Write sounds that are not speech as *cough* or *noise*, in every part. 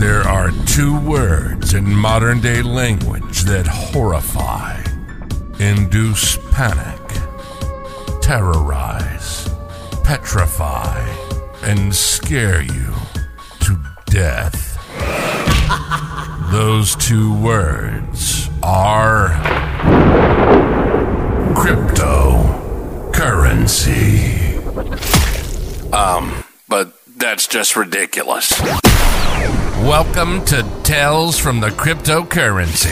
There are two words in modern day language that horrify, induce panic, terrorize, petrify, and scare you to death. *laughs* Those two words are cryptocurrency. Um, but that's just ridiculous. Welcome to Tales from the Cryptocurrency.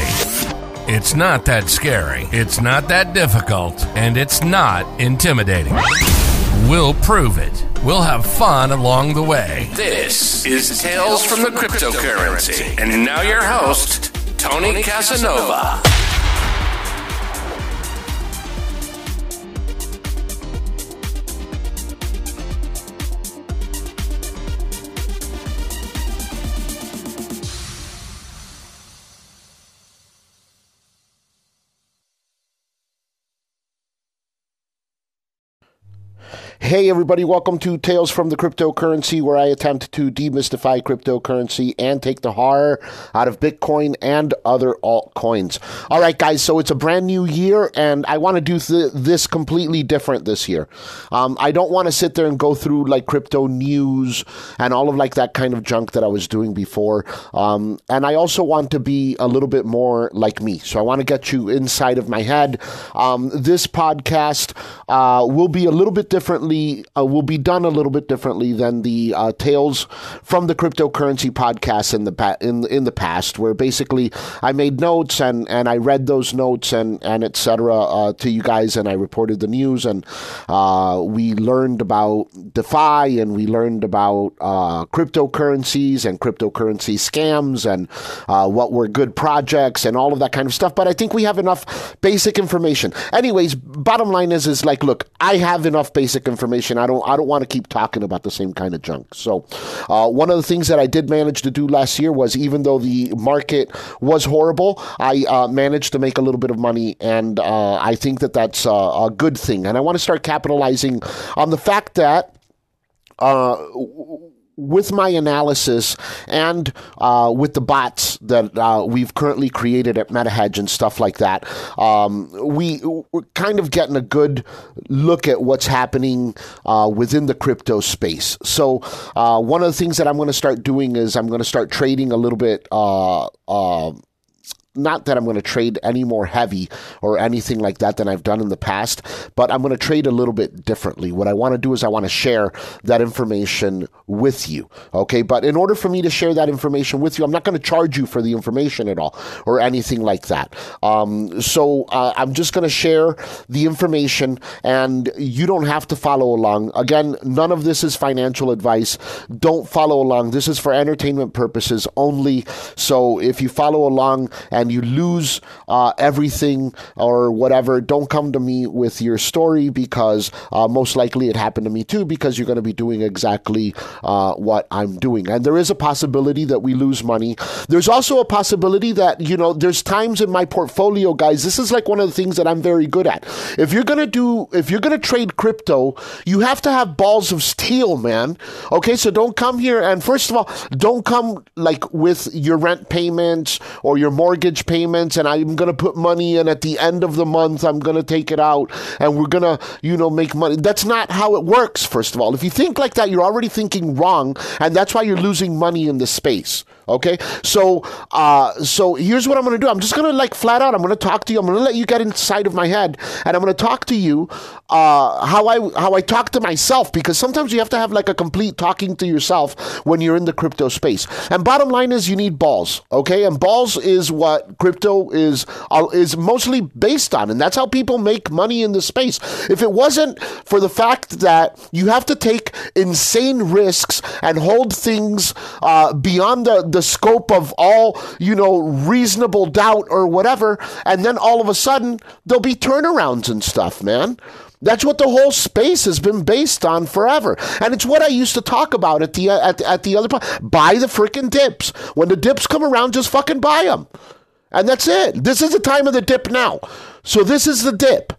It's not that scary, it's not that difficult, and it's not intimidating. We'll prove it. We'll have fun along the way. This is Tales from the Cryptocurrency. And now your host, Tony Casanova. Hey, everybody, welcome to Tales from the Cryptocurrency, where I attempt to demystify cryptocurrency and take the horror out of Bitcoin and other altcoins. All right, guys, so it's a brand new year, and I want to do th- this completely different this year. Um, I don't want to sit there and go through like crypto news and all of like that kind of junk that I was doing before. Um, and I also want to be a little bit more like me. So I want to get you inside of my head. Um, this podcast uh, will be a little bit differently uh, will be done a little bit differently than the uh, tales from the cryptocurrency podcast in the pa- in in the past, where basically I made notes and, and I read those notes and and etc. Uh, to you guys, and I reported the news, and uh, we learned about DeFi, and we learned about uh, cryptocurrencies and cryptocurrency scams, and uh, what were good projects, and all of that kind of stuff. But I think we have enough basic information. Anyways, bottom line is is like, look, I have enough basic information information. I don't I don't want to keep talking about the same kind of junk. So, uh, one of the things that I did manage to do last year was even though the market was horrible, I uh, managed to make a little bit of money, and uh, I think that that's a good thing. And I want to start capitalizing on the fact that. Uh, with my analysis and uh, with the bots that uh, we've currently created at MetaHedge and stuff like that, um, we, we're kind of getting a good look at what's happening uh, within the crypto space. So, uh, one of the things that I'm going to start doing is I'm going to start trading a little bit uh, uh, not that I'm going to trade any more heavy or anything like that than I've done in the past, but I'm going to trade a little bit differently. What I want to do is I want to share that information with you. Okay. But in order for me to share that information with you, I'm not going to charge you for the information at all or anything like that. Um, so uh, I'm just going to share the information and you don't have to follow along. Again, none of this is financial advice. Don't follow along. This is for entertainment purposes only. So if you follow along and and you lose uh, everything or whatever, don't come to me with your story because uh, most likely it happened to me too because you're going to be doing exactly uh, what I'm doing. And there is a possibility that we lose money. There's also a possibility that, you know, there's times in my portfolio, guys, this is like one of the things that I'm very good at. If you're going to do, if you're going to trade crypto, you have to have balls of steel, man. Okay, so don't come here and first of all, don't come like with your rent payments or your mortgage mortgage payments and I'm going to put money in at the end of the month. I'm going to take it out and we're going to, you know, make money. That's not how it works, first of all. If you think like that, you're already thinking wrong. And that's why you're losing money in the space. Okay, so uh, so here's what I'm to do. I'm just to like flat out. I'm to talk to you. I'm to let you get inside of my head, and I'm to talk to you uh, how I how I talk to myself because sometimes you have to have like a complete talking to yourself when you're in the crypto space. And bottom line is you need balls. Okay, and balls is what crypto is uh, is mostly based on, and that's how people make money in the space. If it wasn't for the fact that you have to take insane risks and hold things uh, beyond the, the the scope of all, you know, reasonable doubt or whatever. And then all of a sudden, there'll be turnarounds and stuff, man. That's what the whole space has been based on forever, and it's what I used to talk about at the uh, at, at the other. Part. Buy the freaking dips. When the dips come around, just fucking buy them, and that's it. This is the time of the dip now. So this is the dip.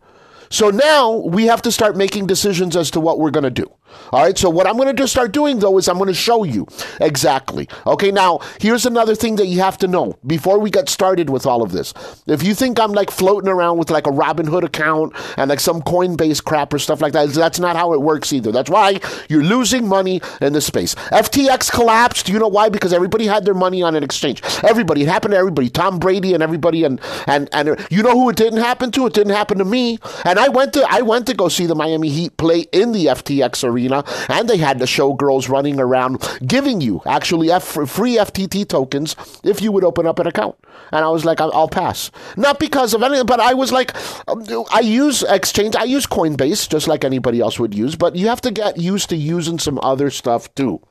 So now we have to start making decisions as to what we're going to do. All right. So what I'm going to just start doing though is I'm going to show you exactly. Okay. Now here's another thing that you have to know before we get started with all of this. If you think I'm like floating around with like a Robinhood account and like some Coinbase crap or stuff like that, that's not how it works either. That's why you're losing money in this space. FTX collapsed. You know why? Because everybody had their money on an exchange. Everybody. It happened to everybody. Tom Brady and everybody. And and and you know who it didn't happen to? It didn't happen to me. And I went to I went to go see the Miami Heat play in the FTX arena, and they had the showgirls running around giving you actually F- free FTT tokens if you would open up an account. And I was like, I'll, I'll pass. Not because of anything, but I was like, um, I use Exchange, I use Coinbase just like anybody else would use, but you have to get used to using some other stuff too.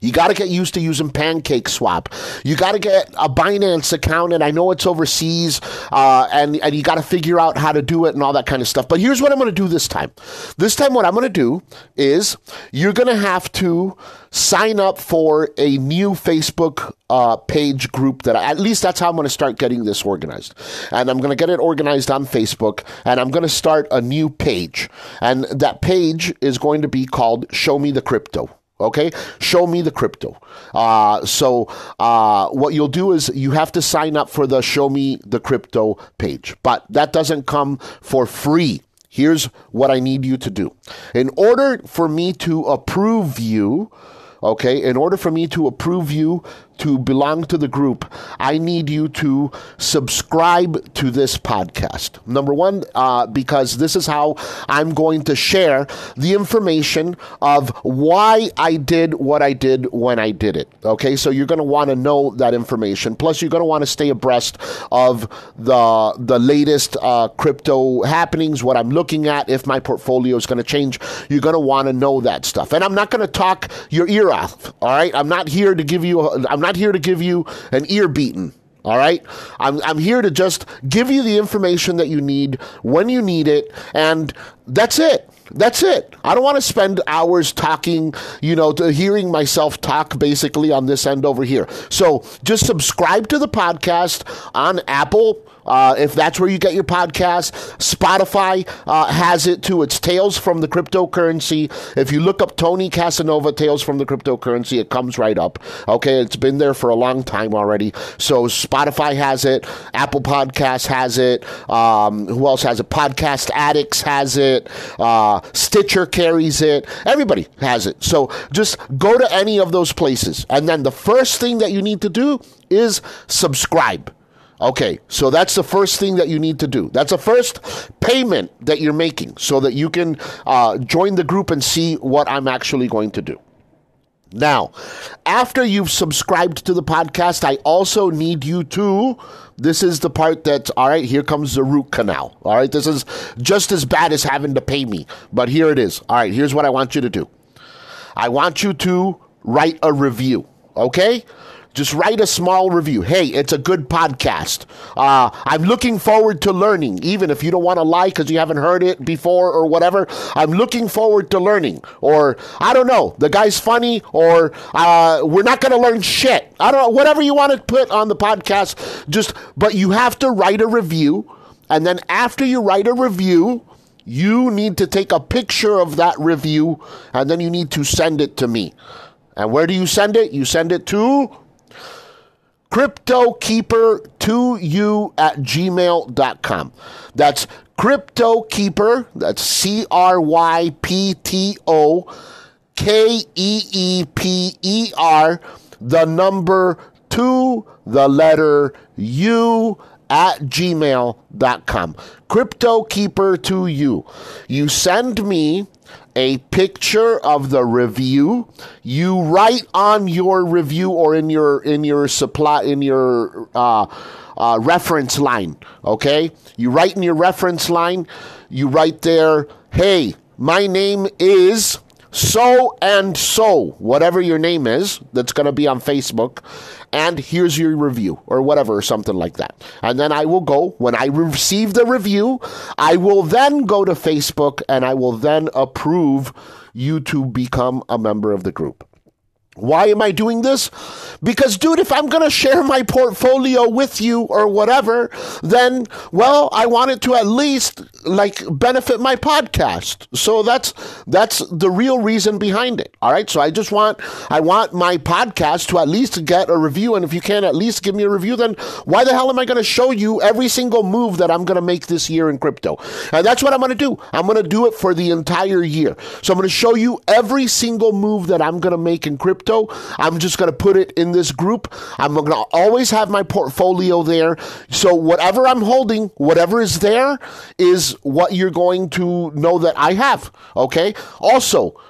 You got to get used to using Pancake Swap. You got to get a Binance account, and I know it's overseas, uh, and and you got to figure out how to do it and all that kind of stuff. But here's what I'm going to do this time. This time, what I'm going to do is you're going to have to sign up for a new Facebook uh, page group that I, at least that's how I'm going to start getting this organized. And I'm going to get it organized on Facebook, and I'm going to start a new page, and that page is going to be called "Show Me the Crypto." Okay, show me the crypto. Uh, so uh, what you'll do is you have to sign up for the show me the crypto page, but that doesn't come for free. Here's what I need you to do. In order for me to approve you, okay, in order for me to approve you to belong to the group, I need you to subscribe to this podcast. Number one, uh, because this is how I'm going to share the information of why I did what I did when I did it. Okay, so you're going to want to know that information. Plus, you're going to want to stay abreast of the the latest uh, crypto happenings, what I'm looking at, if my portfolio is going to change. You're going to want to know that stuff. And I'm not going to talk your ear off. All right, I'm not here to give you. A, I'm not here to give you an ear beating. All right. I'm, I'm here to just give you the information that you need when you need it. And that's it. That's it. I don't want to spend hours talking, you know, hearing myself talk basically on this end over here. So just subscribe to the podcast on Apple. Uh, if that's where you get your podcast, Spotify uh, has it too. It's Tales from the Cryptocurrency. If you look up Tony Casanova, Tales from the Cryptocurrency, it comes right up. Okay, it's been there for a long time already. So Spotify has it, Apple Podcasts has it. Um, who else has it? Podcast Addicts has it. Uh, Stitcher carries it. Everybody has it. So just go to any of those places. And then the first thing that you need to do is subscribe. Okay, so that's the first thing that you need to do. That's the first payment that you're making so that you can uh, join the group and see what I'm actually going to do. Now, after you've subscribed to the podcast, I also need you to. This is the part that's all right. Here comes the root canal. All right, this is just as bad as having to pay me, but here it is. All right, here's what I want you to do. I want you to write a review. Okay, just write a small review. Hey, it's a good podcast. Uh, I'm looking forward to learning, even if you don't want to lie because you haven't heard it before or whatever. I'm looking forward to learning. Or, I don't know, the guy's funny, or uh, we're not going to learn shit. I don't know, whatever you want to put on the podcast, just, but you have to write a review. And then after you write a review, you need to take a picture of that review and then you need to send it to me. And where do you send it? You send it to cryptokeeper2u at gmail.com. That's cryptokeeper, that's C R Y P T O K E E P E R, the number two, the letter U at gmail.com. Cryptokeeper2u. You send me a picture of the review. You write on your review or in your in your supply in your uh, uh, reference line. Okay, you write in your reference line. You write there, "Hey, my name is." So and so, whatever your name is, that's going to be on Facebook, and here's your review or whatever or something like that. And then I will go when I receive the review, I will then go to Facebook and I will then approve you to become a member of the group. Why am I doing this? Because, dude, if I'm going to share my portfolio with you or whatever, then, well, I wanted to at least like benefit my podcast. So that's that's the real reason behind it. All right. So I just want I want my podcast to at least get a review. And if you can at least give me a review, then why the hell am I going to show you every single move that I'm going to make this year in crypto? And that's what I'm going to do. I'm going to do it for the entire year. So I'm going to show you every single move that I'm going to make in crypto. I'm just going to put it in this group. I'm going to always have my portfolio there. So whatever I'm holding, whatever is there is what you're going to know that I have. Okay. Also,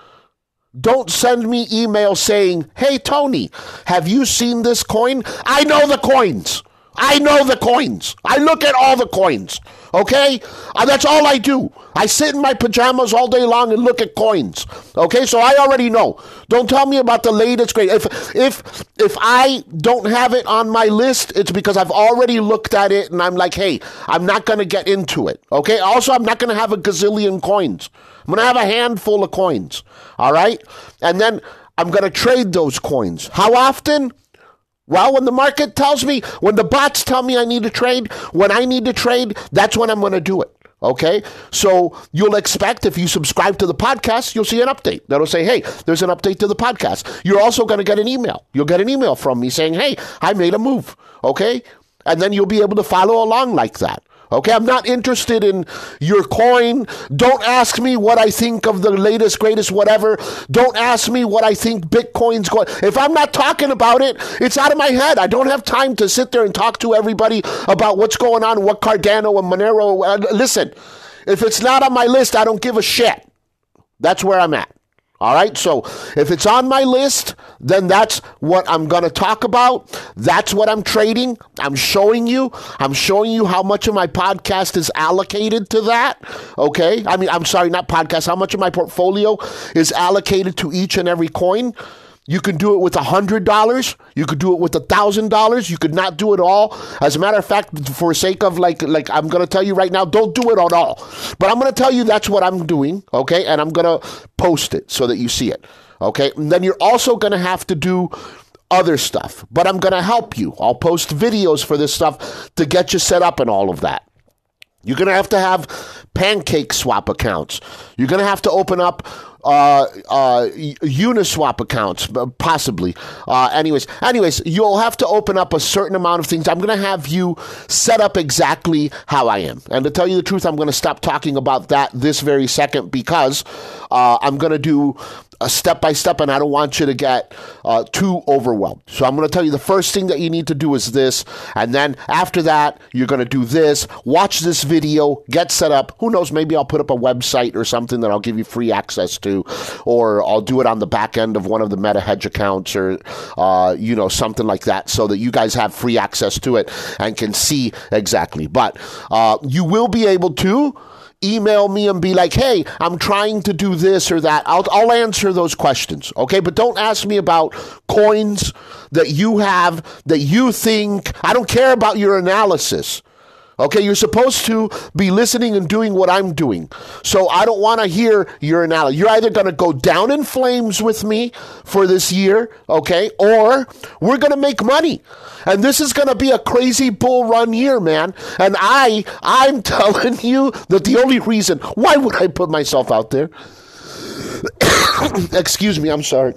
don't send me email saying, Hey, Tony, have you seen this coin? I know the coins. I know the coins. I look at all the coins. Okay? Uh, that's all I do. I sit in my pajamas all day long and look at coins. Okay? So I already know. Don't tell me about the latest great. If if if I don't have it on my list, it's because I've already looked at it and I'm like, "Hey, I'm not going to get into it." Okay? Also, I'm not going to have a gazillion coins. I'm going to have a handful of coins. All right? And then I'm going to trade those coins. How often? Well, when the market tells me, when the bots tell me I need to trade, when I need to trade, that's when I'm going to do it. Okay. So you'll expect if you subscribe to the podcast, you'll see an update that'll say, Hey, there's an update to the podcast. You're also going to get an email. You'll get an email from me saying, Hey, I made a move. Okay. And then you'll be able to follow along like that. Okay, I'm not interested in your coin. Don't ask me what I think of the latest, greatest, whatever. Don't ask me what I think Bitcoin's going. If I'm not talking about it, it's out of my head. I don't have time to sit there and talk to everybody about what's going on, what Cardano and Monero. Uh, listen, if it's not on my list, I don't give a shit. That's where I'm at. All right. So if it's on my list, then that's what I'm going to talk about. That's what I'm trading. I'm showing you. I'm showing you how much of my podcast is allocated to that. Okay. I mean, I'm sorry, not podcast. How much of my portfolio is allocated to each and every coin. You can do it with a hundred dollars. You could do it with a thousand dollars. You could not do it all. As a matter of fact, for sake of like, like I'm going to tell you right now, don't do it at all. But I'm going to tell you that's what I'm doing. Okay, and I'm going to post it so that you see it. Okay, and then you're also going to have to do other stuff. But I'm going to help you. I'll post videos for this stuff to get you set up and all of that. You're going to have to have pancake swap accounts. You're going to have to open up uh, uh, Uniswap accounts, possibly. Uh, anyways, anyways, you'll have to open up a certain amount of things. I'm going to have you set up exactly how I am. And to tell you the truth, I'm going to stop talking about that this very second because uh, I'm going to do a step by step, and I don't want you to get uh, too overwhelmed. So I'm going to tell you the first thing that you need to do is this, and then after that, you're going to do this. Watch this video, get set up. Who knows? Maybe I'll put up a website or something that I'll give you free access to, or I'll do it on the back end of one of the Meta Hedge accounts, or uh, you know something like that, so that you guys have free access to it and can see exactly. But uh, you will be able to email me and be like, hey, I'm trying to do this or that. I'll, I'll answer those questions, okay? But don't ask me about coins that you have that you think, I don't care about your analysis. Okay, you're supposed to be listening and doing what I'm doing. So I don't want to hear your analysis. You're either going to go down in flames with me for this year, okay, or we're going to make money. And this is going to be a crazy bull run year, man. And I, I'm *laughs* telling you that the only reason, why would I put myself out there? *coughs* Excuse me, I'm sorry.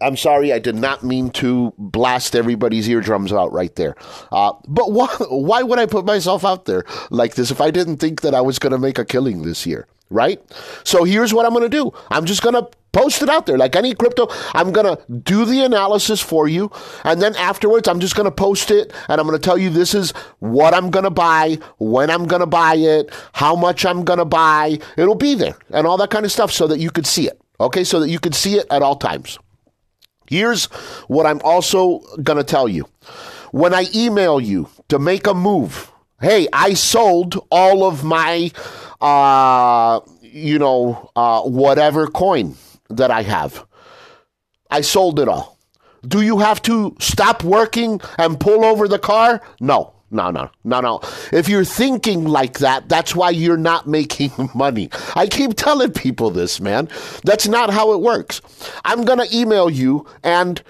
I'm sorry, I did not mean to blast everybody's eardrums out right there. Uh, but why, *laughs* why would I put myself out there like this if I didn't think that I was going to make a killing this year? Right? So here's what I'm going to do I'm just going to post it out there like any crypto. I'm going to do the analysis for you. And then afterwards, I'm just going to post it and I'm going to tell you this is what I'm going to buy, when I'm going to buy it, how much I'm going to buy. It'll be there and all that kind of stuff so that you could see it. Okay, so that you could see it at all times. Here's what I'm also going to tell you. When I email you to make a move, hey, I sold all of my, uh, you know, uh, whatever coin that I have. I sold it all. Do you have to stop working and pull over the car? No. No, no, no, no. If you're thinking like that, that's why you're not *laughs* making money. I keep telling people this, man. That's not how it works. I'm going to email you and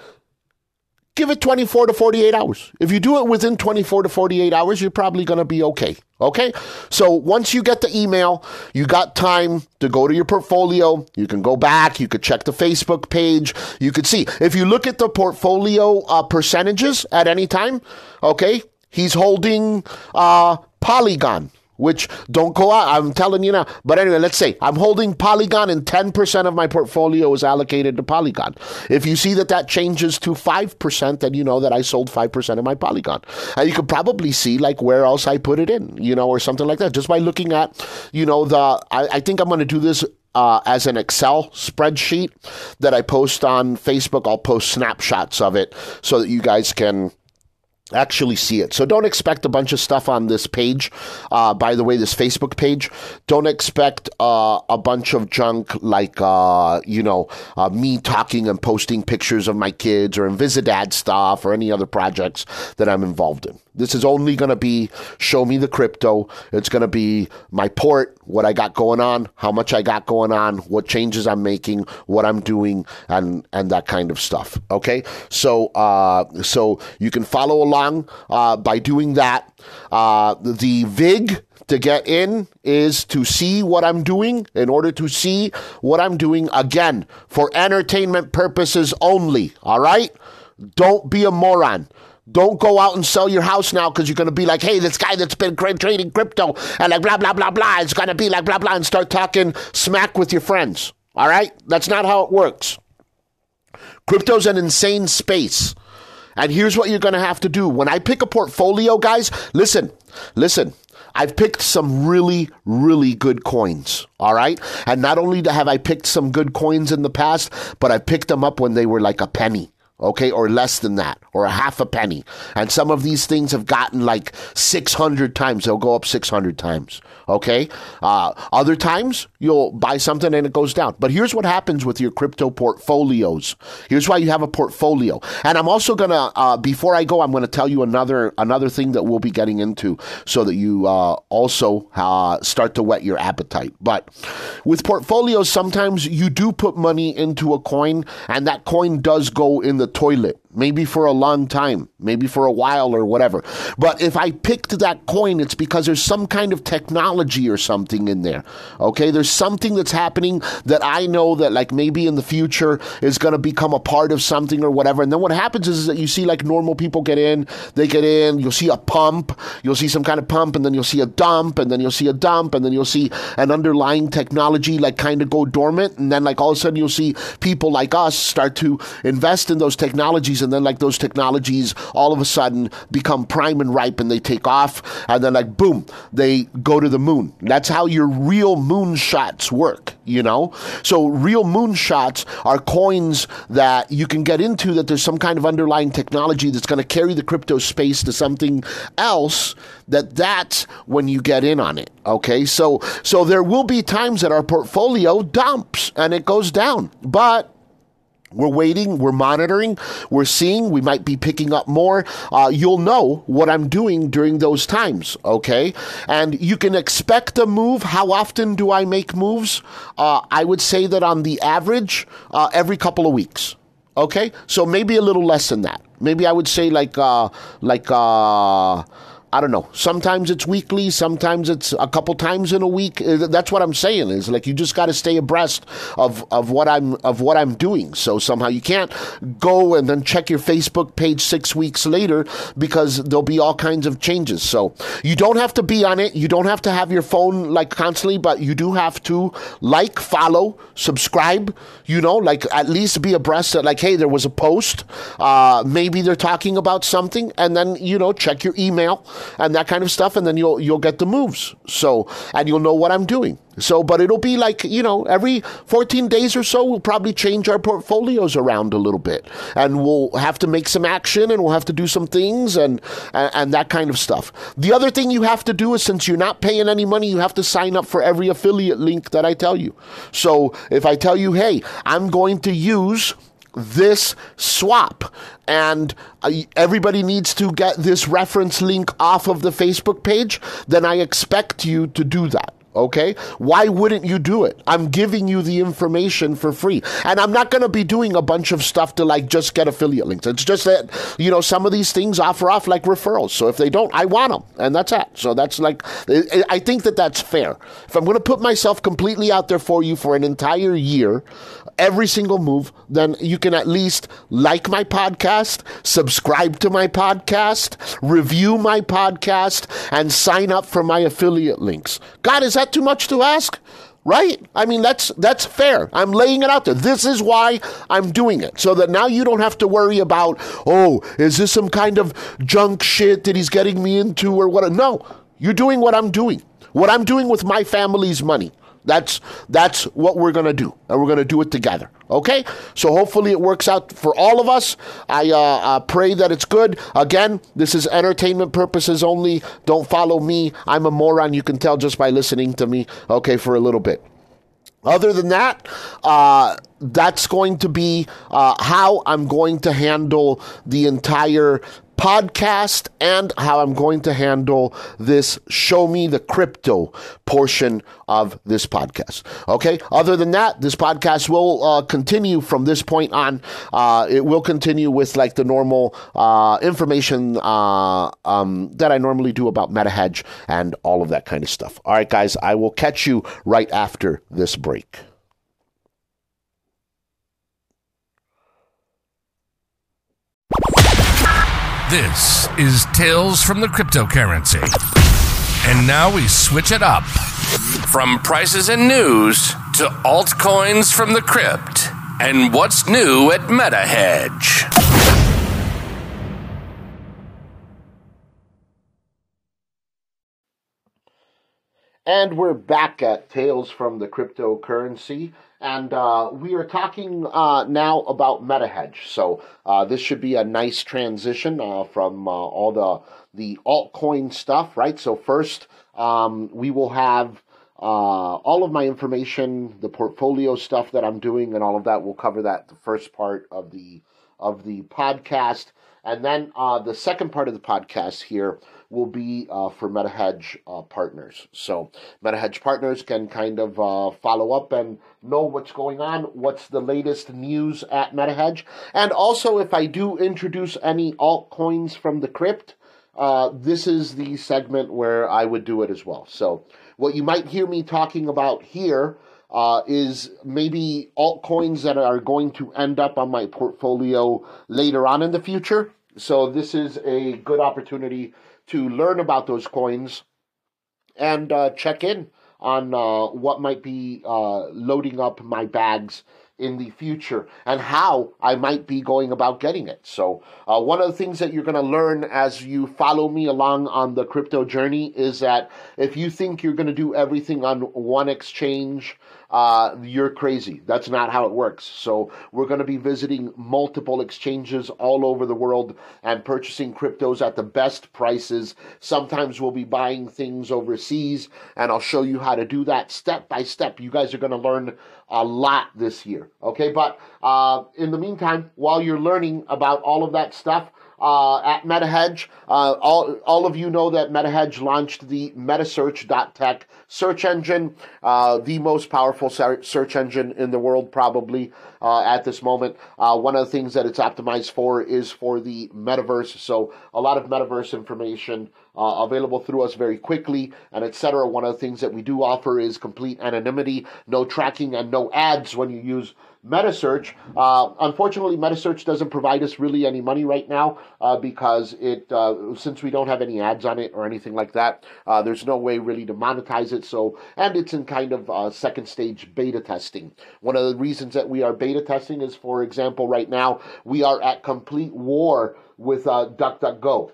give it 24 to 48 hours. If you do it within 24 to 48 hours, you're probably going to be okay. Okay. So once you get the email, you got time to go to your portfolio. You can go back. You could check the Facebook page. You could see if you look at the portfolio uh, percentages at any time. Okay. He's holding uh, Polygon which don't go out. I'm telling you now. But anyway, let's say I'm holding Polygon and 10% of my portfolio is allocated to Polygon. If you see that that changes to 5%, then you know that I sold 5% of my Polygon. And you could probably see like where else I put it in, you know, or something like that just by looking at, you know, the, I, I think I'm going to do this uh, as an Excel spreadsheet that I post on Facebook. I'll post snapshots of it so that you guys can actually see it. So don't expect a bunch of stuff on this page. Uh, by the way, this Facebook page, don't expect uh, a bunch of junk like, uh, you know, uh, me talking and posting pictures of my kids or Invisidad stuff or any other projects that I'm involved in. This is only going to be show me the crypto. It's going to be my port, what I got going on, how much I got going on, what changes I'm making, what I'm doing, and and that kind of stuff. Okay, so uh, so you can follow along uh, by doing that. Uh, the VIG to get in is to see what I'm doing. In order to see what I'm doing, again, for entertainment purposes only. All right? Don't be a moron. Don't go out and sell your house now because you're going to be like, hey, this guy that's been trading crypto and like blah, blah, blah, blah it's going to be like blah, blah, and start talking smack with your friends. All right? That's not how it works. Crypto's an insane space. And here's what you're going to have to do. When I pick a portfolio, guys, listen, listen. I've picked some really, really good coins. All right. And not only have I picked some good coins in the past, but I picked them up when they were like a penny okay, or less than that, or a half a penny. And some of these things have gotten like 600 times. They'll go up 600 times, okay? Uh, other times, you'll buy something and it goes down. But here's what happens with your crypto portfolios. Here's why you have a portfolio. And I'm also going to, uh, before I go, I'm going to tell you another, another thing that we'll be getting into so that you uh, also uh, start to whet your appetite. But with portfolios, sometimes you do put money into a coin and that coin does go in the the toilet maybe for a long time, maybe for a while or whatever. But if I picked that coin, it's because there's some kind of technology or something in there. Okay, there's something that's happening that I know that like maybe in the future is going to become a part of something or whatever. And then what happens is, is that you see like normal people get in, they get in, you'll see a pump, you'll see some kind of pump, and then you'll see a dump, and then you'll see a dump, and then you'll see an underlying technology like kind of go dormant, and then like all of a sudden you'll see people like us start to invest in those technologies and then like those technologies all of a sudden become prime and ripe and they take off and then like boom they go to the moon. That's how your real moon shots work you know? So real moon shots are coins that you can get into that there's some kind of underlying technology that's going to carry the crypto space to something else that that's when you get in on it okay? So so there will be times that our portfolio dumps and it goes down but we're waiting, we're monitoring, we're seeing, we might be picking up more. Uh, you'll know what I'm doing during those times, okay? And you can expect a move. How often do I make moves? Uh, I would say that on the average, uh, every couple of weeks. Okay, so maybe a little less than that. Maybe I would say like uh, like uh, I don't know. Sometimes it's weekly, sometimes it's a couple times in a week. Uh, that's what I'm saying is like you just got to stay abreast of, of what I'm of what I'm doing. So somehow you can't go and then check your Facebook page 6 weeks later because there'll be all kinds of changes. So you don't have to be on it. You don't have to have your phone like constantly, but you do have to like, follow, subscribe, you know, like at least be abreast that like hey, there was a post. Uh, maybe they're talking about something and then, you know, check your email and that kind of stuff, and then you'll you'll get the moves. So and you'll know what I'm doing. So, but it'll be like you know every 14 days or so, we'll probably change our portfolios around a little bit, and we'll have to make some action, and we'll have to do some things, and and, and that kind of stuff. The other thing you have to do is since you're not paying any money, you have to sign up for every affiliate link that I tell you. So if I tell you, hey, I'm going to use this swap. And uh, everybody needs to get this reference link off of the Facebook page, then I expect you to do that. Okay. Why wouldn't you do it? I'm giving you the information for free. And I'm not going to be doing a bunch of stuff to like just get affiliate links. It's just that, you know, some of these things offer off like referrals. So if they don't, I want them. And that's it. So that's like, I think that that's fair. If I'm going to put myself completely out there for you for an entire year, every single move, then you can at least like my podcast, subscribe to my podcast, review my podcast, and sign up for my affiliate links. God, is that too much to ask? Right? I mean, that's that's fair. I'm laying it out there. This is why I'm doing it, so that now you don't have to worry about, oh, is this some kind of junk shit that he's getting me into or what? No, you're doing what I'm doing. What I'm doing with my family's money. That's that's what we're gonna do, and we're gonna do it together. Okay, so hopefully it works out for all of us. I uh, uh, pray that it's good. Again, this is entertainment purposes only. Don't follow me. I'm a moron. You can tell just by listening to me. Okay, for a little bit. Other than that, uh, that's going to be uh, how I'm going to handle the entire podcast and how I'm going to handle this show me the crypto portion of this podcast. Okay. Other than that, this podcast will uh, continue from this point on. Uh, it will continue with like the normal uh, information uh, um, that I normally do about MetaHedge and all of that kind of stuff. All right, guys, I will catch you right after this break. This is Tales from the Cryptocurrency. And now we switch it up from prices and news to altcoins from the crypt and what's new at MetaHedge. And we're back at Tales from the Cryptocurrency. And uh, we are talking uh, now about MetaHedge. So uh, this should be a nice transition uh, from uh, all the the altcoin stuff, right? So first, um, we will have uh, all of my information, the portfolio stuff that I'm doing, and all of that. We'll cover that the first part of the of the podcast, and then the second part of the podcast here will be uh, for MetaHedge uh, partners. So MetaHedge partners can kind of uh, follow up and know what's going on, what's the latest news at MetaHedge, and also if I do introduce any altcoins from the crypt. Uh, this is the segment where I would do it as well. So, what you might hear me talking about here uh, is maybe altcoins that are going to end up on my portfolio later on in the future. So, this is a good opportunity to learn about those coins and uh, check in on uh, what might be uh, loading up my bags in the future and how I might be going about getting it. So, uh, one of the things that you're going to learn as you follow me along on the crypto journey is that if you think you're going to do everything on one exchange, uh, you're crazy. That's not how it works. So we're going to be visiting multiple exchanges all over the world and purchasing cryptos at the best prices. Sometimes we'll be buying things overseas, and I'll show you how to do that step by step. You guys are going to learn a lot this year. Okay, but uh, in the meantime, while you're learning about all of that stuff, uh, at MetaHedge. Uh, all, all of you know that MetaHedge launched the MetaSearch.tech search engine, uh, the most powerful search engine in the world, probably uh, at this moment. Uh, one of the things that it's optimized for is for the metaverse. So, a lot of metaverse information. Uh, available through us very quickly and etc. One of the things that we do offer is complete anonymity, no tracking, and no ads when you use MetaSearch. Uh, unfortunately, MetaSearch doesn't provide us really any money right now uh, because it, uh, since we don't have any ads on it or anything like that, uh, there's no way really to monetize it. So, and it's in kind of uh, second stage beta testing. One of the reasons that we are beta testing is, for example, right now we are at complete war with uh, DuckDuckGo.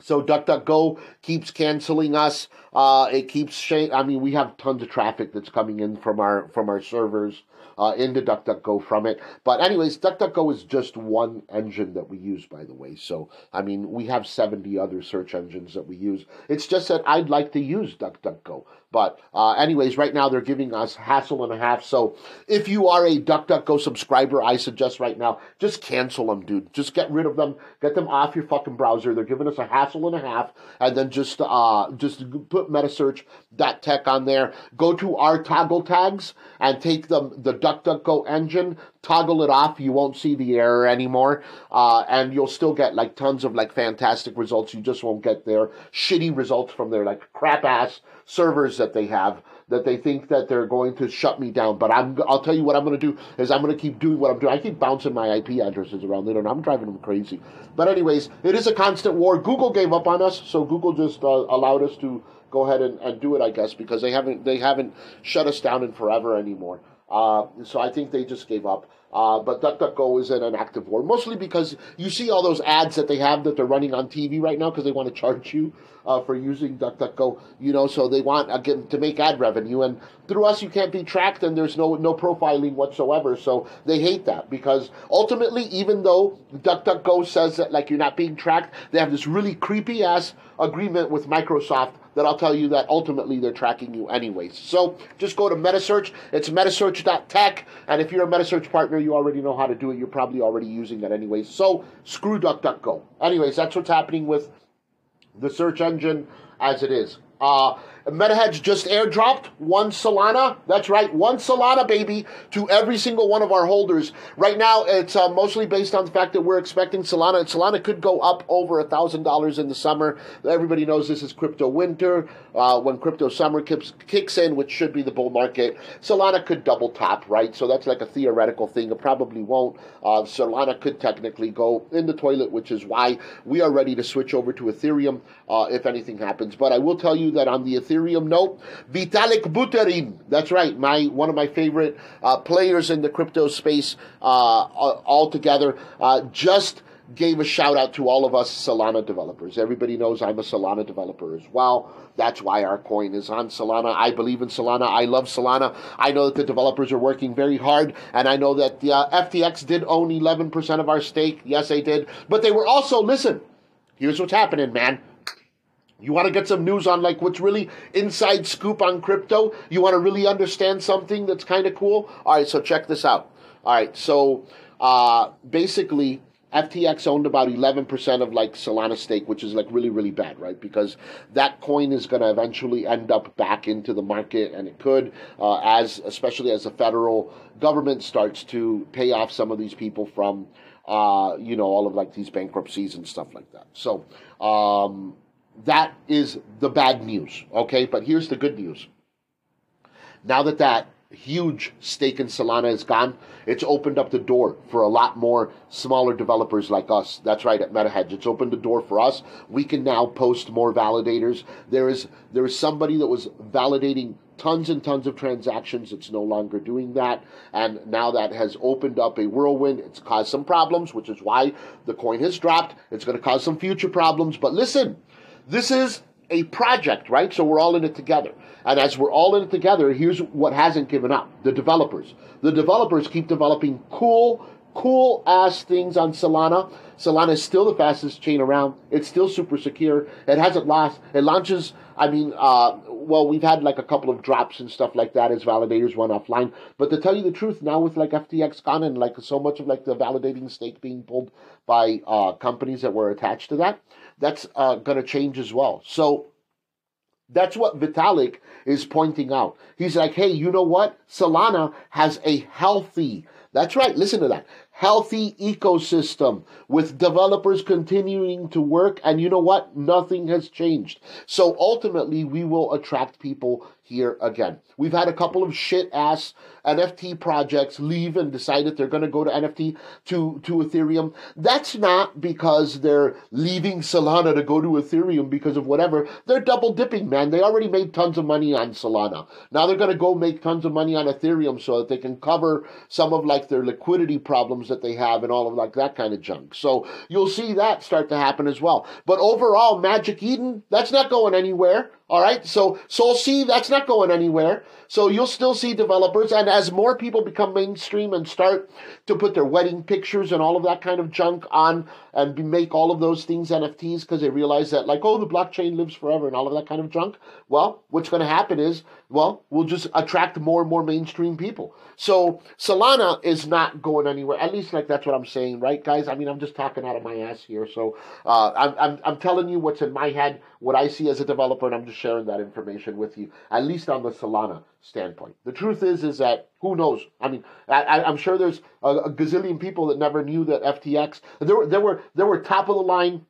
So DuckDuckGo keeps canceling us. Uh, it keeps. Sh- I mean, we have tons of traffic that's coming in from our from our servers uh, into DuckDuckGo from it. But anyways, DuckDuckGo is just one engine that we use, by the way. So I mean, we have seventy other search engines that we use. It's just that I'd like to use DuckDuckGo. But uh, anyways, right now they're giving us hassle and a half. So if you are a DuckDuckGo subscriber, I suggest right now just cancel them, dude. Just get rid of them. Get them off your fucking browser. They're giving us a hassle and a half, and then just uh just put metasearch.tech on there. Go to our toggle tags and take the the DuckDuckGo engine toggle it off, you won't see the error anymore, uh, and you'll still get like tons of like fantastic results. You just won't get their shitty results from their like crap ass servers that they have that they think that they're going to shut me down. But I'm, I'll tell you what I'm going to do is I'm going to keep doing what I'm doing. I keep bouncing my IP addresses around there, and I'm driving them crazy. But anyways, it is a constant war. Google gave up on us, so Google just uh, allowed us to go ahead and, and do it, I guess, because they haven't they haven't shut us down in forever anymore. Uh, so I think they just gave up. Uh, but DuckDuckGo is in an active war, mostly because you see all those ads that they have that they're running on TV right now because they want to charge you uh, for using DuckDuckGo. You know, so they want again to make ad revenue, and through us you can't be tracked, and there's no no profiling whatsoever. So they hate that because ultimately, even though DuckDuckGo says that like you're not being tracked, they have this really creepy ass agreement with Microsoft that I'll tell you that ultimately they're tracking you anyways. So just go to Metasearch. It's metasearch.tech. And if you're a Metasearch partner, you already know how to do it. You're probably already using that anyways. So screw DuckDuckGo. Anyways, that's what's happening with the search engine as it is. Uh, MetaHedge just airdropped one Solana. That's right, one Solana, baby, to every single one of our holders. Right now, it's uh, mostly based on the fact that we're expecting Solana. Solana could go up over a thousand dollars in the summer. Everybody knows this is crypto winter. Uh, when crypto summer kicks, kicks in, which should be the bull market, Solana could double top, right? So that's like a theoretical thing. It probably won't. Uh, Solana could technically go in the toilet, which is why we are ready to switch over to Ethereum uh, if anything happens. But I will tell you that on the Ethereum note. Vitalik Buterin, that's right, my one of my favorite uh, players in the crypto space uh, altogether, uh, just gave a shout out to all of us Solana developers. Everybody knows I'm a Solana developer as well. That's why our coin is on Solana. I believe in Solana. I love Solana. I know that the developers are working very hard, and I know that the uh, FTX did own 11% of our stake. Yes, they did. But they were also, listen, here's what's happening, man. You want to get some news on like what's really inside scoop on crypto? You want to really understand something that's kind of cool? All right, so check this out. All right, so uh, basically, FTX owned about 11% of like Solana stake, which is like really, really bad, right? Because that coin is going to eventually end up back into the market, and it could, uh, as especially as the federal government starts to pay off some of these people from, uh, you know, all of like these bankruptcies and stuff like that. So, um, that is the bad news, okay? But here's the good news. Now that that huge stake in Solana is gone, it's opened up the door for a lot more smaller developers like us. That's right at MetaHedge. It's opened the door for us. We can now post more validators. There is there is somebody that was validating tons and tons of transactions. It's no longer doing that. And now that has opened up a whirlwind. It's caused some problems, which is why the coin has dropped. It's going to cause some future problems. But listen, this is a project, right? So we're all in it together. And as we're all in it together, here's what hasn't given up the developers. The developers keep developing cool, cool ass things on Solana. Solana is still the fastest chain around. It's still super secure. It hasn't lost. It launches, I mean, uh, well, we've had like a couple of drops and stuff like that as validators went offline. But to tell you the truth, now with like FTX gone and like so much of like the validating stake being pulled by uh, companies that were attached to that, that's uh, going to change as well. So that's what Vitalik is pointing out. He's like, hey, you know what? Solana has a healthy, that's right, listen to that, healthy ecosystem with developers continuing to work. And you know what? Nothing has changed. So ultimately, we will attract people here again. We've had a couple of shit ass NFT projects leave and decide that they're going to go to NFT to, to Ethereum. That's not because they're leaving Solana to go to Ethereum because of whatever. They're double dipping, man. They already made tons of money on Solana. Now they're going to go make tons of money on Ethereum so that they can cover some of like their liquidity problems that they have and all of like that kind of junk. So you'll see that start to happen as well. But overall, Magic Eden, that's not going anywhere. All right. So, so see, that's not going anywhere. So you'll still see developers. And as more people become mainstream and start to put their wedding pictures and all of that kind of junk on and make all of those things NFTs because they realize that, like, oh, the blockchain lives forever and all of that kind of junk. Well, what's going to happen is, well, we'll just attract more and more mainstream people. So Solana is not going anywhere. At least, like, that's what I'm saying, right, guys? I mean, I'm just talking out of my ass here. So uh, I'm, I'm, I'm telling you what's in my head, what I see as a developer, and I'm just sharing that information with you, at least on the Solana standpoint. The truth is, is that who knows? I mean, I, am sure there's a, a, gazillion people that never knew that FTX. There were there were there were top of the line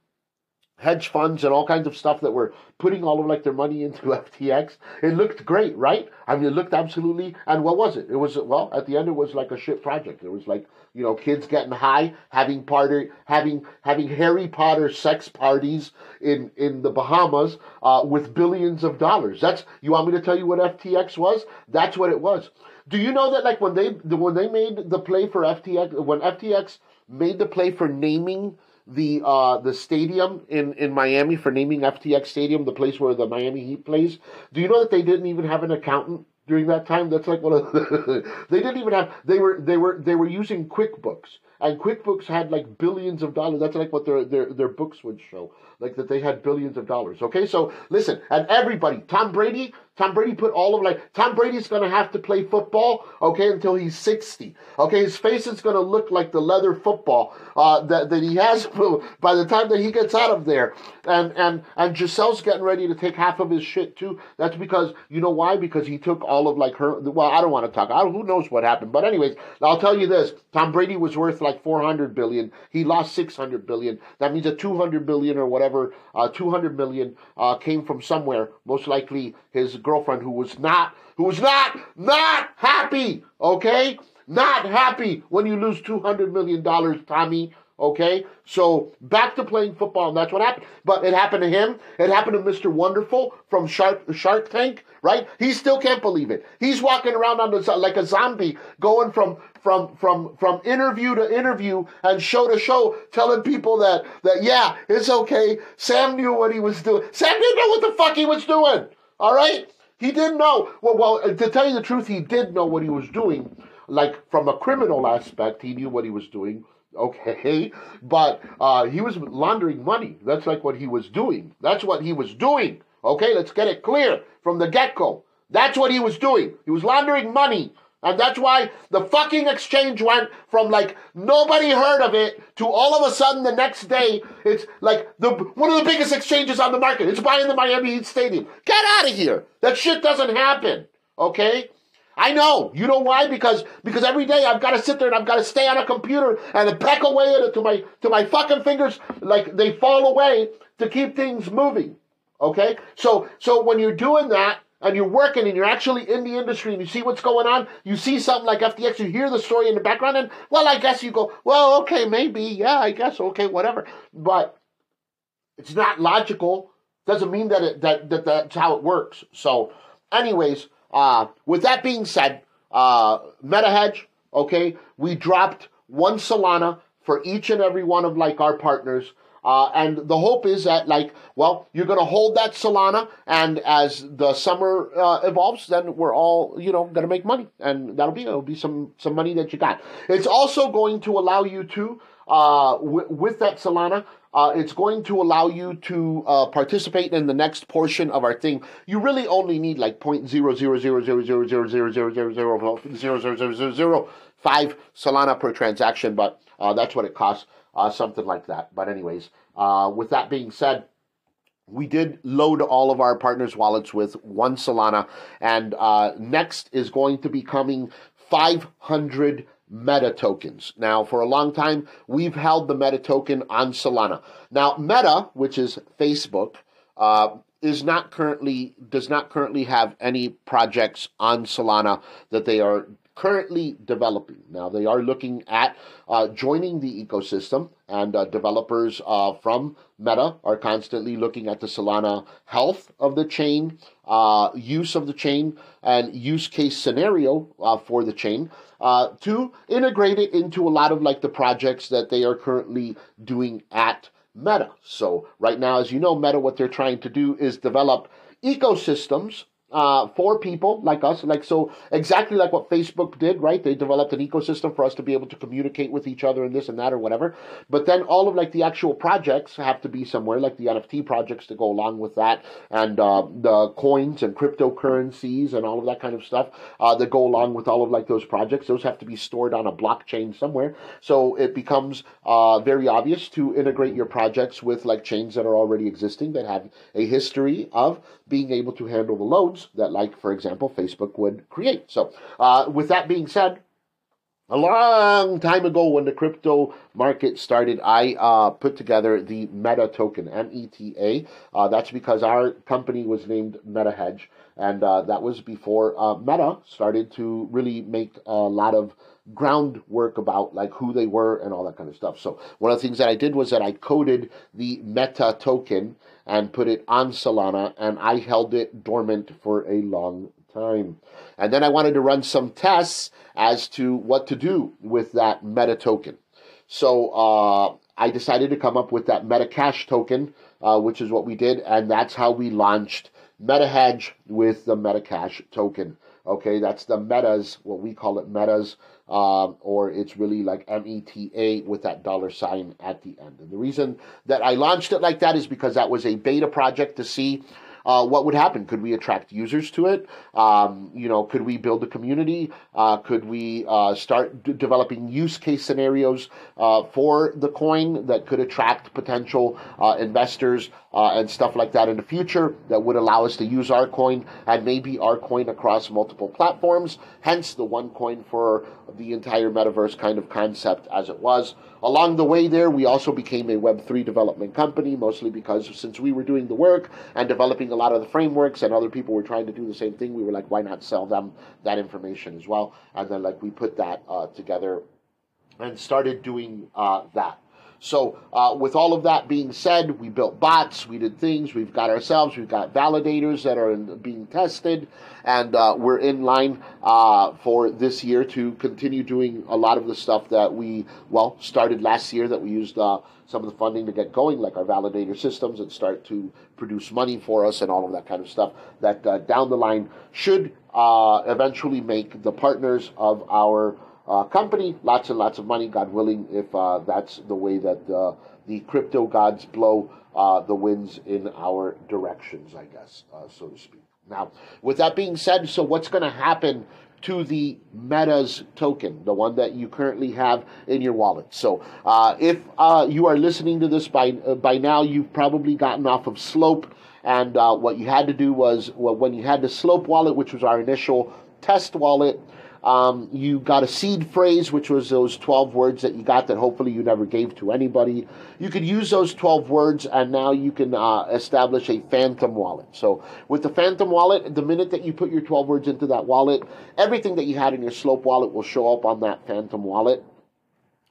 hedge funds and all kinds of stuff that were putting all of like their money into *laughs* FTX. It looked great, right? I mean, it looked absolutely. And what was it? It was well at the end. It was like a shit project. It was like you know kids getting high, having party, having having Harry Potter sex parties in in the Bahamas uh, with billions of dollars. That's you want me to tell you what FTX was? That's what it was. Do you know that like when they when they made the play for FTX when FTX made the play for naming the uh, the stadium in, in Miami for naming FTX Stadium, the place where the Miami Heat plays. Do you know that they didn't even have an accountant during that time? That's like one of the, *laughs* they didn't even have they were they were they were using QuickBooks and QuickBooks had like billions of dollars. That's like what their their their books would show, like that they had billions of dollars. Okay, so listen, and everybody, Tom Brady, Tom Brady put all of like Tom Brady's going to have to play football, okay, until he's sixty. Okay, his face is going to look like the leather football uh, that that he has *laughs* by the time that he gets out of there. And and and Gisele's getting ready to take half of his shit too. That's because you know why? Because he took all of like her. Well, I don't want to talk. I, who knows what happened? But anyways, I'll tell you this: Tom Brady was worth like four hundred billion. He lost six hundred billion. That means a two hundred billion or whatever, uh, two hundred million uh, came from somewhere. Most likely his girlfriend who was not who was not not happy, okay? Not happy when you lose 200 million dollars, Tommy. Okay, so back to playing football, and that's what happened. But it happened to him. It happened to Mr. Wonderful from Shark Shark Tank, right? He still can't believe it. He's walking around on the, like a zombie, going from from from from interview to interview and show to show, telling people that that yeah, it's okay. Sam knew what he was doing. Sam didn't know what the fuck he was doing. All right. He didn't know. Well, well, to tell you the truth, he did know what he was doing. Like from a criminal aspect, he knew what he was doing. Okay, but uh, he was laundering money. That's like what he was doing. That's what he was doing. Okay, let's get it clear from the get go. That's what he was doing. He was laundering money and that's why the fucking exchange went from like nobody heard of it to all of a sudden the next day it's like the one of the biggest exchanges on the market. It's buying the Miami Heat Stadium. Get out of here. That shit doesn't happen. Okay? I know. You know why? Because because every day I've got to sit there and I've got to stay on a computer and peck away at it to my to my fucking fingers like they fall away to keep things moving. Okay? So so when you're doing that and you're working and you're actually in the industry and you see what's going on, you see something like FTX, you hear the story in the background, and well, I guess you go, well, okay, maybe, yeah, I guess, okay, whatever. But it's not logical. Doesn't mean that it, that, that that's how it works. So, anyways, uh, with that being said, uh, MetaHedge, okay, we dropped one Solana for each and every one of like our partners. Uh, and the hope is that, like, well, you're going to hold that Solana, and as the summer uh, evolves, then we're all, you know, going to make money, and that'll be it'll be some some money that you got. It's also going to allow you to, uh, w- with that Solana, uh, it's going to allow you to uh, participate in the next portion of our thing. You really only need like point zero zero zero zero zero zero zero zero zero zero zero zero zero zero five Solana per transaction, but uh, that's what it costs uh, something like that. But anyways, uh, with that being said, we did load all of our partners' wallets with one Solana, and uh, next is going to be coming 500 Meta tokens. Now, for a long time, we've held the Meta token on Solana. Now, Meta, which is Facebook, uh, is not currently does not currently have any projects on Solana that they are currently developing. Now, they are looking at uh, joining the ecosystem, and uh, developers uh, from Meta are constantly looking at the Solana health of the chain, uh, use of the chain, and use case scenario uh, for the chain uh, to integrate it into a lot of like the projects that they are currently doing at Meta. So, right now, as you know, Meta, what they're trying to do is develop ecosystems uh, for people like us, like so exactly like what Facebook did, right? They developed an ecosystem for us to be able to communicate with each other and this and that or whatever. But then all of like the actual projects have to be somewhere, like the NFT projects to go along with that, and uh, the coins and cryptocurrencies and all of that kind of stuff uh, that go along with all of like those projects. Those have to be stored on a blockchain somewhere. So it becomes uh, very obvious to integrate your projects with like chains that are already existing that have a history of being able to handle the loads that, like, for example, Facebook would create. So, uh, with that being said, a long time ago when the crypto market started, I uh, put together the Meta token, M E T A. Uh, that's because our company was named Meta Hedge, and uh, that was before uh, Meta started to really make a lot of groundwork about like who they were and all that kind of stuff. So one of the things that I did was that I coded the Meta token and put it on Solana, and I held it dormant for a long time. And then I wanted to run some tests as to what to do with that Meta token. So uh, I decided to come up with that Meta Cash token, uh, which is what we did, and that's how we launched MetaHedge with the Meta Cash token. Okay, that's the metas, what we call it metas, um, or it's really like M E T A with that dollar sign at the end. And the reason that I launched it like that is because that was a beta project to see uh, what would happen? Could we attract users to it? Um, you know, could we build a community? Uh, could we uh, start d- developing use case scenarios uh, for the coin that could attract potential uh, investors uh, and stuff like that in the future that would allow us to use our coin and maybe our coin across multiple platforms? Hence the one coin for the entire metaverse kind of concept as it was. Along the way, there, we also became a Web3 development company, mostly because since we were doing the work and developing a lot of the frameworks and other people were trying to do the same thing, we were like, why not sell them that information as well? And then, like, we put that uh, together and started doing uh, that. So, uh, with all of that being said, we built bots, we did things, we've got ourselves, we've got validators that are in, being tested, and uh, we're in line uh, for this year to continue doing a lot of the stuff that we, well, started last year that we used uh, some of the funding to get going, like our validator systems, and start to produce money for us and all of that kind of stuff that uh, down the line should uh, eventually make the partners of our uh, company, lots and lots of money, God willing, if uh, that's the way that uh, the crypto gods blow uh, the winds in our directions, I guess, uh, so to speak. Now, with that being said, so what's going to happen to the Metas token, the one that you currently have in your wallet? So, uh, if you are listening to this by by now, you've probably gotten off of Slope, and what you had to do was well, when you had the Slope wallet, which was our initial test wallet um, you got a seed phrase, which was those 12 words that you got that hopefully you never gave to anybody. You could use those 12 words, and now you can uh, establish a phantom wallet. So, with the phantom wallet, the minute that you put your 12 words into that wallet, everything that you had in your Slope wallet will show up on that phantom wallet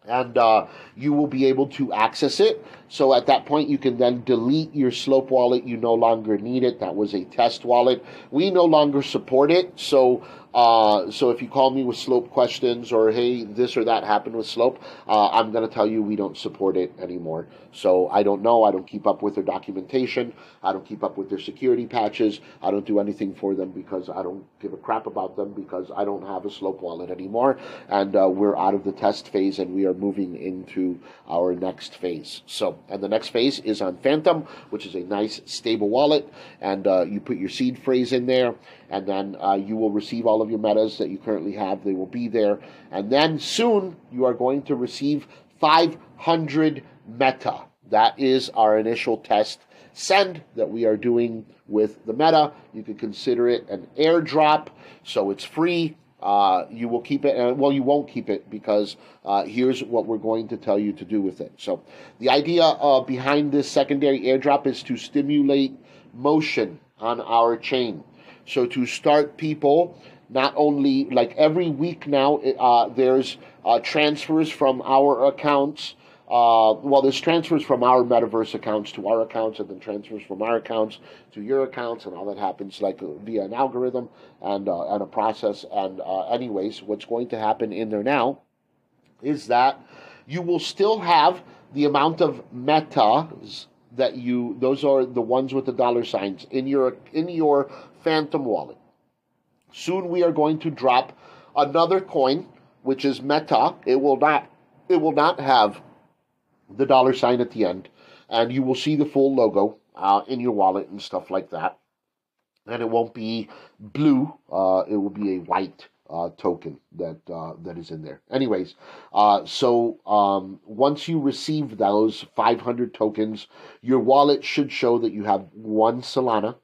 and uh, you will be able to access it. So at that point, you can then delete your Slope wallet. You no longer need it. That was a test wallet. We no longer support it. So uh, so if you call me with slope questions or hey, this or that happened with slope, uh, I'm to tell you we don't support it anymore. So I don't know. I don't keep up with their documentation. I don't keep up with their security patches. I don't do anything for them because I don't give a crap about them because I don't have a slope wallet anymore. And uh, we're out of the test phase and we are moving into our next phase. So, and the next phase is on Phantom, which is a nice stable wallet. And uh, you put your seed phrase in there and then uh, you will receive all of your metas that you currently have. They will be there. And then soon you are going to receive 500 meta. That is our initial test send that we are doing with the meta. You can consider it an airdrop, so it's free. Uh, you will keep it, and well, you won't keep it because uh, here's what we're going to tell you to do with it. So, the idea uh, behind this secondary airdrop is to stimulate motion on our chain. So to start people, not only like every week now, uh, there's uh, transfers from our accounts. Uh, well, there's transfers from our metaverse accounts to our accounts, and then transfers from our accounts to your accounts, and all that happens like via an algorithm and uh, and a process. And uh, anyways, what's going to happen in there now is that you will still have the amount of metas that you those are the ones with the dollar signs in your in your phantom wallet soon we are going to drop another coin which is meta it will not it will not have the dollar sign at the end and you will see the full logo uh, in your wallet and stuff like that and it won't be blue uh, it will be a white uh, token that uh, that is in there. Anyways, uh, so um, once you receive those 500 tokens, your wallet should show that you have one Solana,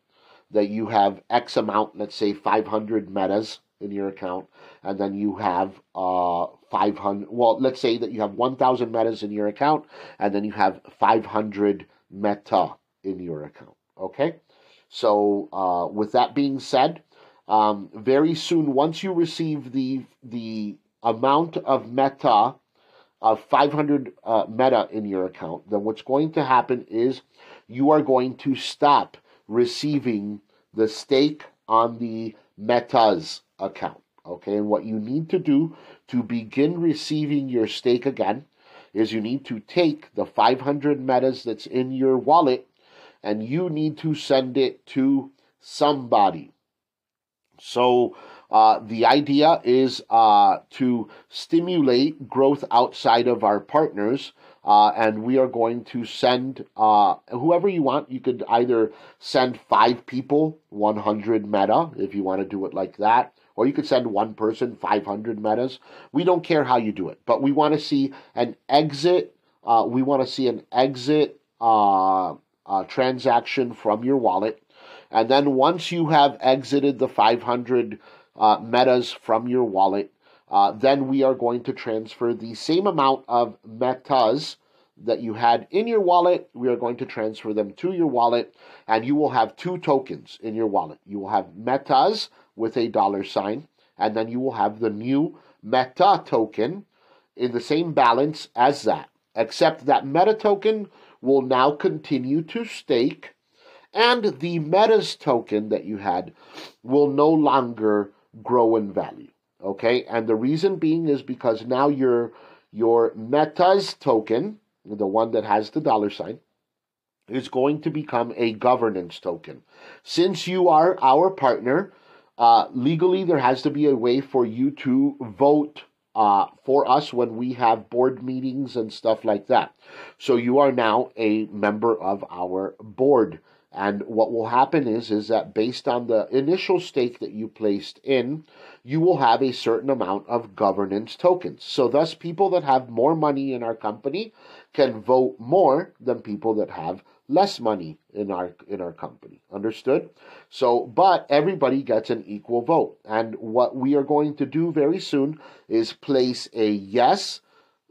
that you have X amount, let's say 500 metas in your account, and then you have uh, 500. Well, let's say that you have 1,000 metas in your account, and then you have 500 meta in your account. Okay. So, uh, with that being said, um, very soon, once you receive the the amount of meta of 500 uh, meta in your account, then what's going to happen is you are going to stop receiving the stake on the metas account. Okay, and what you need to do to begin receiving your stake again is you need to take the 500 metas that's in your wallet and you need to send it to somebody. So uh, the idea is uh, to stimulate growth outside of our partners. Uh, and we are going to send uh, whoever you want. You could either send five people 100 meta if you want to do it like that, or you could send one person 500 metas. We don't care how you do it, but we want to see an exit. Uh, we want to see an exit uh, transaction from your wallet and then once you have exited the 500 uh, metas from your wallet, uh, then we are going to transfer the same amount of metas that you had in your wallet. We are going to transfer them to your wallet, and you will have two tokens in your wallet. You will have metas with a dollar sign, and then you will have the new meta token in the same balance as that, except that meta token will now continue to stake and the metas token that you had will no longer grow in value. Okay, and the reason being is because now your your metas token, the one that has the dollar sign, is going to become a governance token. Since you are our partner, uh, legally there has to be a way for you to vote uh, for us when we have board meetings and stuff like that. So you are now a member of our board. And what will happen is, is that based on the initial stake that you placed in, you will have a certain amount of governance tokens. So thus people that have more money in our company can vote more than people that have less money in our in our company. Understood? So, but everybody gets an equal vote. And what we are going to do very soon is place a yes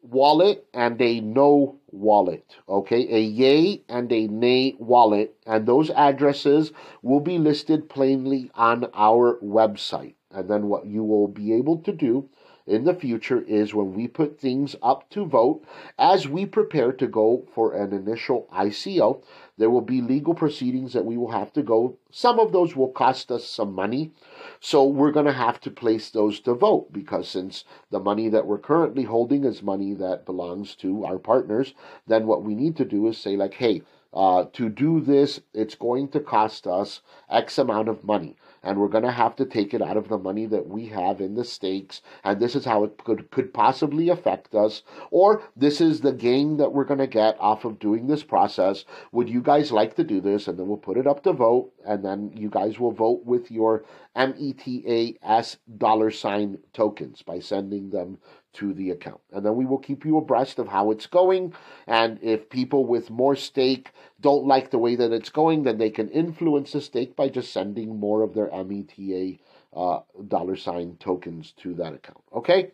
wallet and a no wallet. Okay, a yay and a nay wallet, and those addresses will be listed plainly on our website. And then what you will be able to do in the future is when we put things up to vote, as we prepare to go for an initial ICO, there will be legal proceedings that we will have to go. Some of those will cost us some money. So we're going to have to place those to vote because since the money that we're currently holding is money that belongs to our partners, then what we need to do is say, like, hey, uh, to do this, it's going to cost us X amount of money and we're going to have to take it out of the money that we have in the stakes and this is how it could could possibly affect us. Or this is the gain that we're going to get off of doing this process. Would you guys like to do this? And then we'll put it up to vote and then you guys will vote with your METAS dollar sign tokens by sending them to the account. And then we will keep you abreast of how it's going. And if people with more stake don't like the way that it's going, then they can influence the stake by just sending more of their META uh, dollar sign tokens to that account. Okay?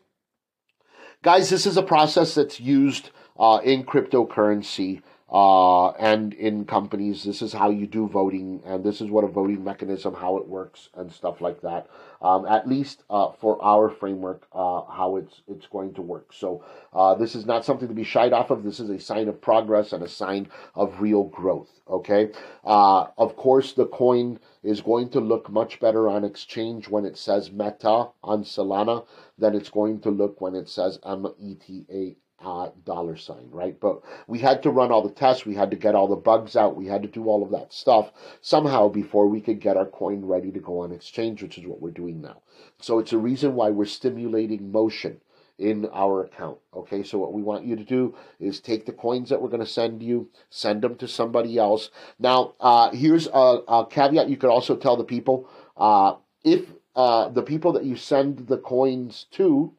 Guys, this is a process that's used uh, in cryptocurrency uh, and in companies. This is how you do voting, and this is what a voting mechanism, how it works, and stuff like that. Um, at least uh, for our framework, uh, how it's it's going to work. So uh, this is not something to be shied off of. This is a sign of progress and a sign of real growth. Okay. Uh, of course, the coin is going to look much better on exchange when it says Meta on Solana than it's going to look when it says M E T A uh, dollar sign, right? But we had to run all the tests, we had to get all the bugs out, we had to do all of that stuff somehow before we could get our coin ready to go on exchange, which is what we're doing now. So it's a reason why we're stimulating motion in our account. Okay, so what we want you to do is take the coins that we're going to send you, send them to somebody else. Now, uh, here's a, a, caveat you could also tell the people uh, if uh, the people that you send the coins to,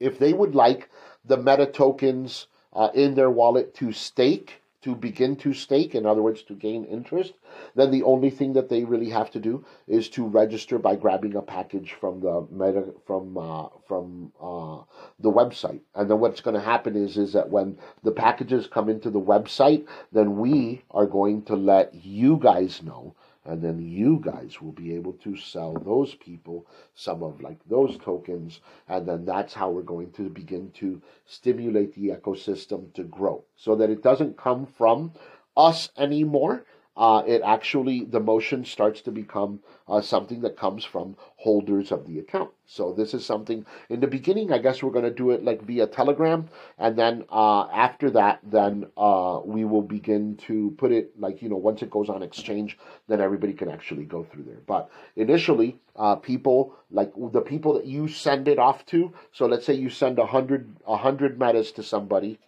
if they would like the meta tokens uh, in their wallet to stake, to begin to stake, in other words, to gain interest, then the only thing that they really have to do is to register by grabbing a package from the meta from uh, from uh, the website. And then what's going to happen is is that when the packages come into the website, then we are going to let you guys know and then you guys will be able to sell those people some of like those tokens and then that's how we're going to begin to stimulate the ecosystem to grow so that it doesn't come from us anymore uh, it actually the motion starts to become uh, something that comes from holders of the account. So this is something in the beginning. I guess we're going to do it like via Telegram, and then uh, after that, then uh, we will begin to put it like you know once it goes on exchange, then everybody can actually go through there. But initially, uh, people like the people that you send it off to. So let's say you send a hundred a hundred metas to somebody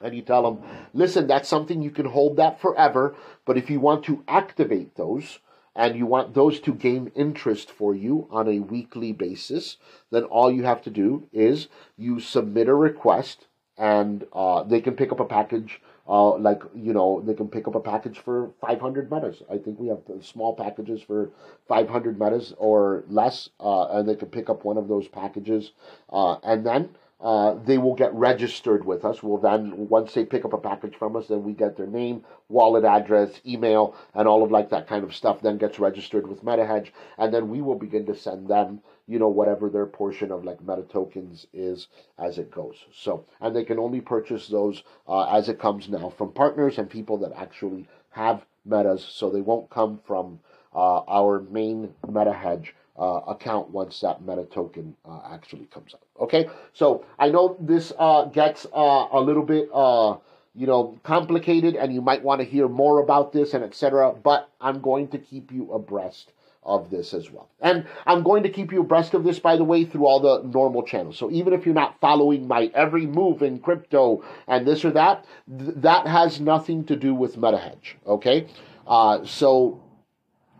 and you tell them, listen, that's something you can hold that forever, but if you want to activate those and you want those to gain interest for you on a weekly basis, then all you have to do is you submit a request and uh, they can pick up a package. Uh, like you know, they can pick up a package for 500 metas. I think we have small packages for 500 metas or less, uh, and they can pick up one of those packages, uh, and then uh, they will get registered with us. We'll then, once they pick up a package from us, then we get their name, wallet address, email, and all of like that kind of stuff. Then gets registered with MetaHedge, and then we will begin to send them, you know, whatever their portion of like Meta tokens is as it goes. So, and they can only purchase those uh, as it comes now from partners and people that actually have metas, so they won't come from uh, our main MetaHedge uh, account once that meta token uh, actually comes out. Okay, so I know this uh, gets uh, a little bit uh, you know complicated, and you might want to hear more about this and etc. But I'm going to keep you abreast of this as well. And I'm going to keep you abreast of this, by the way, through all the normal channels. So even if you're not following my every move in crypto and this or that, th- that has nothing to do with MetaHedge. Okay, uh, so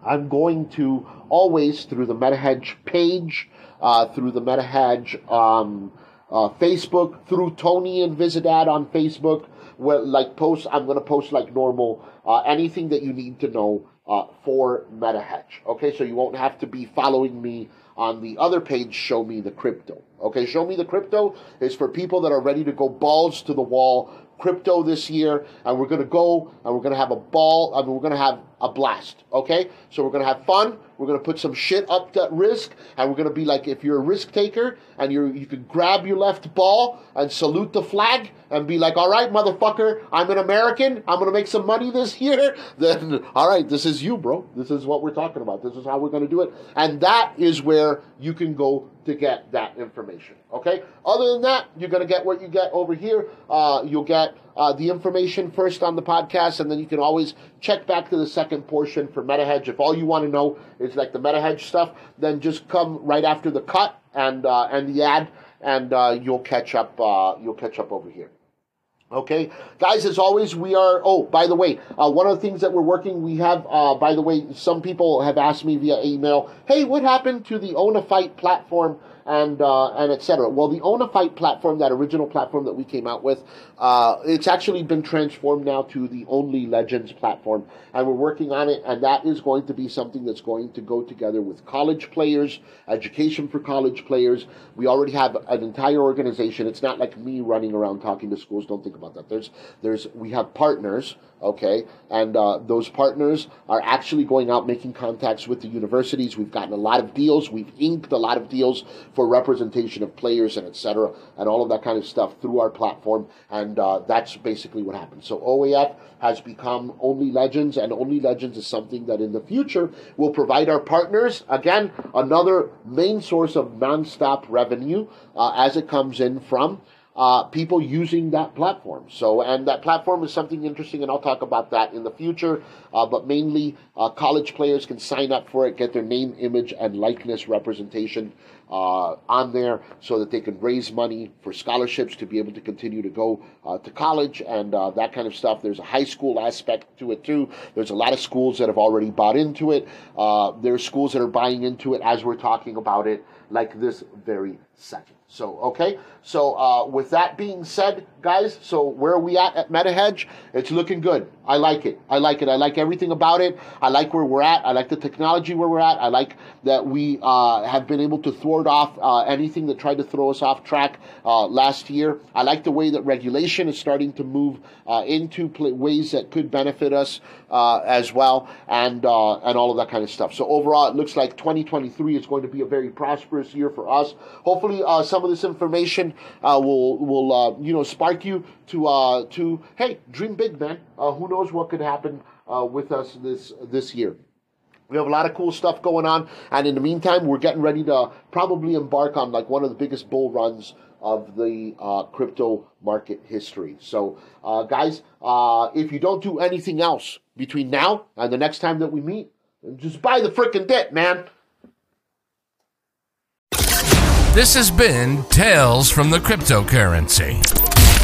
I'm going to always through the MetaHedge page, uh, through the MetaHedge um, uh, Facebook, through Tony and Visidad on Facebook, where like post, I'm going to post like normal, uh, anything that you need to know uh, for MetaHedge. Okay, so you won't have to be following me on the other page, Show Me the Crypto. Okay, Show Me the Crypto is for people that are ready to go balls to the wall crypto this year, and we're going to go and we're going to have a ball. I mean, we're going to have a blast. Okay, so we're going to have fun. We're going to put some shit up to risk, and we're going to be like, if you're a risk taker and you you can grab your left ball and salute the flag and be like, all right, motherfucker, I'm an American. I'm going to make some money this year. *laughs* Then, all right, this is you, bro. This is what we're talking about. This is how we're going to do it, and that is where you can go to get that information. Okay. Other than that, you're going to get what you get over here. Uh, you'll get uh, the information first on the podcast, and then you can always check back to the second portion for MetaHedge. If all you want to know is like the MetaHedge stuff, then just come right after the cut and uh, and the ad, and uh, you'll catch up. Uh, you'll catch up over here. Okay, guys, as always, we are. Oh, by the way, uh, one of the things that we're working, we have, uh, by the way, some people have asked me via email, hey, what happened to the Fight platform? and uh, and etc. Well, the Own a Fight platform, that original platform that we came out with, uh, it's actually been transformed now to the Only Legends platform, and we're working on it. And that is going to be something that's going to go together with college players, education for college players. We already have an entire organization. It's not like me running around talking to schools. Don't think about that. There's there's we have partners okay and uh, those partners are actually going out making contacts with the universities we've gotten a lot of deals we've inked a lot of deals for representation of players and etc. and all of that kind of stuff through our platform. And uh, that's basically what happened. So OAF has become Only Legends, and Only Legends is something that in the future will provide our partners again another main source of nonstop revenue uh, as it comes in from uh, people using that platform. So, and that platform is something interesting, and I'll talk about that in the future. Uh, but mainly, uh, college players can sign up for it, get their name, image, and likeness representation uh, on there so that they can raise money for scholarships to be able to continue to go uh, to college and uh, that kind of stuff. There's a high school aspect to it too. There's a lot of schools that have already bought into it. Uh, there are schools that are buying into it as we're talking about it, like this very second. So, okay. So, uh, with that being said, guys, so where are we at at MetaHedge? It's looking good. I like it. I like it. I like everything about it. I like where we're at. I like the technology where we're at. I like that we uh, have been able to thwart off uh, anything that tried to throw us off track uh, last year. I like the way that regulation is starting to move uh, into ways that could benefit us uh, as well, and and all of that kind of stuff. So overall, it looks like 2023 is going to be a very prosperous year for us. Hopefully, some of this information will will you know spark you to uh, to hey, dream big, man. Uh, who knows what could happen uh, with us this this year. We have a lot of cool stuff going on, and in the meantime, we're getting ready to probably embark on like one of the biggest bull runs of the uh, crypto market history. So, uh, guys, uh, if you don't do anything else between now and the next time that we meet, just buy the freaking debt, man. This has been Tales from the Cryptocurrency.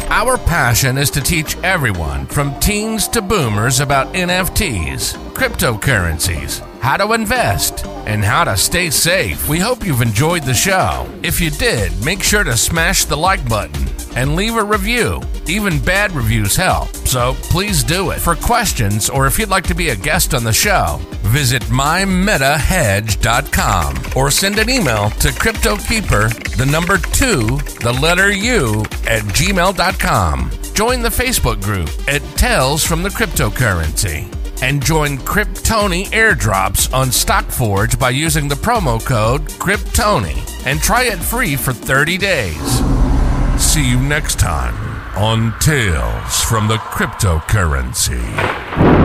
Our passion is to teach everyone, from teens to boomers, about NFTs, cryptocurrencies, how to invest, and how to stay safe. We hope you've enjoyed the show. If you did, make sure to smash the like button and leave a review. Even bad reviews help, so please do it. For questions or if you'd like to be a guest on the show, visit mymetahedge.com or send an email to CryptoKeeper, the number two, the letter U, at gmail.com. Join the Facebook group at Tales from the Cryptocurrency and join Cryptony airdrops on StockForge by using the promo code Cryptony and try it free for 30 days. See you next time on Tales from the Cryptocurrency.